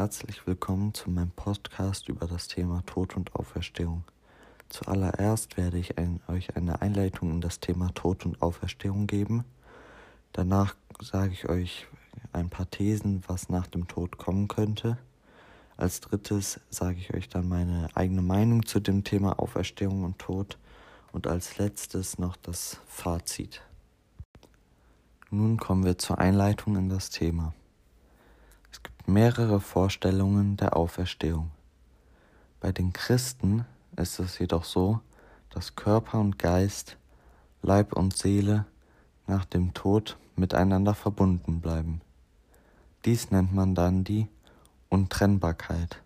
Herzlich willkommen zu meinem Podcast über das Thema Tod und Auferstehung. Zuallererst werde ich ein, euch eine Einleitung in das Thema Tod und Auferstehung geben. Danach sage ich euch ein paar Thesen, was nach dem Tod kommen könnte. Als drittes sage ich euch dann meine eigene Meinung zu dem Thema Auferstehung und Tod. Und als letztes noch das Fazit. Nun kommen wir zur Einleitung in das Thema. Mehrere Vorstellungen der Auferstehung. Bei den Christen ist es jedoch so, dass Körper und Geist, Leib und Seele nach dem Tod miteinander verbunden bleiben. Dies nennt man dann die Untrennbarkeit,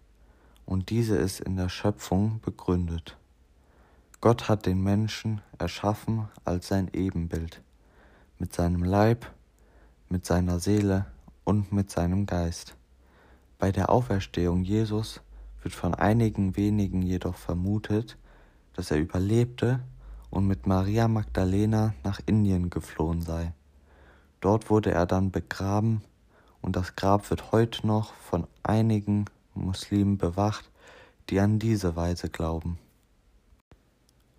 und diese ist in der Schöpfung begründet. Gott hat den Menschen erschaffen als sein Ebenbild mit seinem Leib, mit seiner Seele und mit seinem Geist. Bei der Auferstehung Jesus wird von einigen wenigen jedoch vermutet, dass er überlebte und mit Maria Magdalena nach Indien geflohen sei. Dort wurde er dann begraben und das Grab wird heute noch von einigen Muslimen bewacht, die an diese Weise glauben.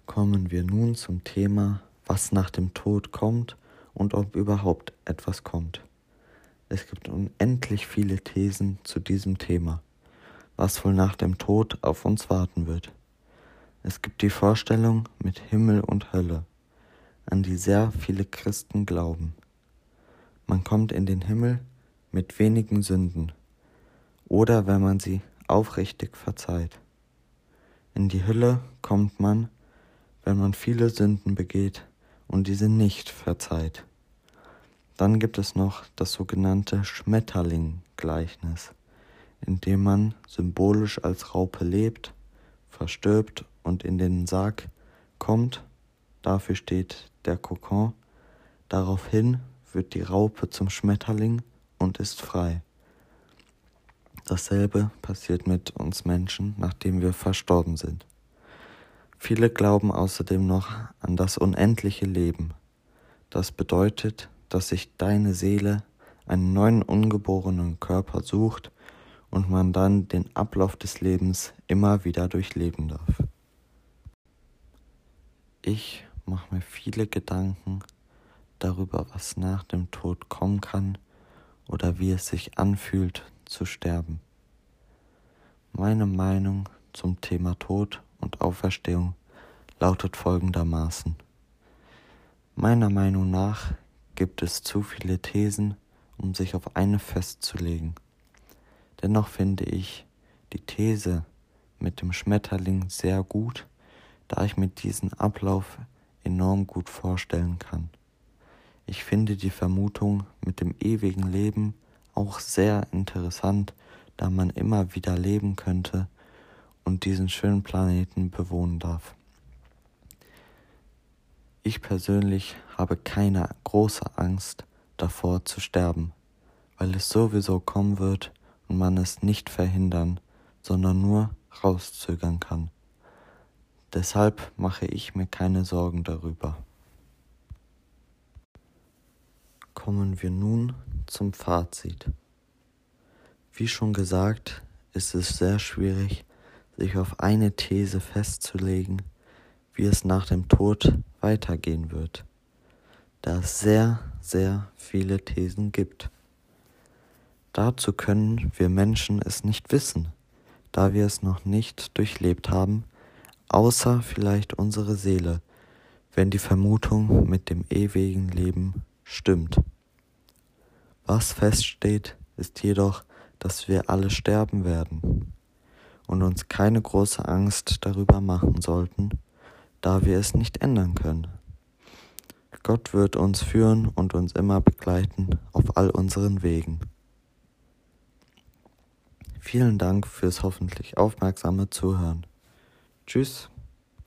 Kommen wir nun zum Thema, was nach dem Tod kommt und ob überhaupt etwas kommt. Es gibt unendlich viele Thesen zu diesem Thema, was wohl nach dem Tod auf uns warten wird. Es gibt die Vorstellung mit Himmel und Hölle, an die sehr viele Christen glauben. Man kommt in den Himmel mit wenigen Sünden oder wenn man sie aufrichtig verzeiht. In die Hölle kommt man, wenn man viele Sünden begeht und diese nicht verzeiht. Dann gibt es noch das sogenannte Schmetterling-Gleichnis, in dem man symbolisch als Raupe lebt, verstirbt und in den Sarg kommt, dafür steht der Kokon, daraufhin wird die Raupe zum Schmetterling und ist frei. Dasselbe passiert mit uns Menschen, nachdem wir verstorben sind. Viele glauben außerdem noch an das unendliche Leben. Das bedeutet, dass sich deine Seele einen neuen ungeborenen Körper sucht und man dann den Ablauf des Lebens immer wieder durchleben darf. Ich mache mir viele Gedanken darüber, was nach dem Tod kommen kann oder wie es sich anfühlt zu sterben. Meine Meinung zum Thema Tod und Auferstehung lautet folgendermaßen. Meiner Meinung nach gibt es zu viele Thesen, um sich auf eine festzulegen. Dennoch finde ich die These mit dem Schmetterling sehr gut, da ich mir diesen Ablauf enorm gut vorstellen kann. Ich finde die Vermutung mit dem ewigen Leben auch sehr interessant, da man immer wieder leben könnte und diesen schönen Planeten bewohnen darf. Ich persönlich habe keine große Angst davor zu sterben, weil es sowieso kommen wird und man es nicht verhindern, sondern nur rauszögern kann. Deshalb mache ich mir keine Sorgen darüber. Kommen wir nun zum Fazit. Wie schon gesagt, ist es sehr schwierig, sich auf eine These festzulegen, wie es nach dem Tod weitergehen wird, da es sehr, sehr viele Thesen gibt. Dazu können wir Menschen es nicht wissen, da wir es noch nicht durchlebt haben, außer vielleicht unsere Seele, wenn die Vermutung mit dem ewigen Leben stimmt. Was feststeht, ist jedoch, dass wir alle sterben werden und uns keine große Angst darüber machen sollten, da wir es nicht ändern können. Gott wird uns führen und uns immer begleiten auf all unseren Wegen. Vielen Dank fürs hoffentlich aufmerksame Zuhören. Tschüss.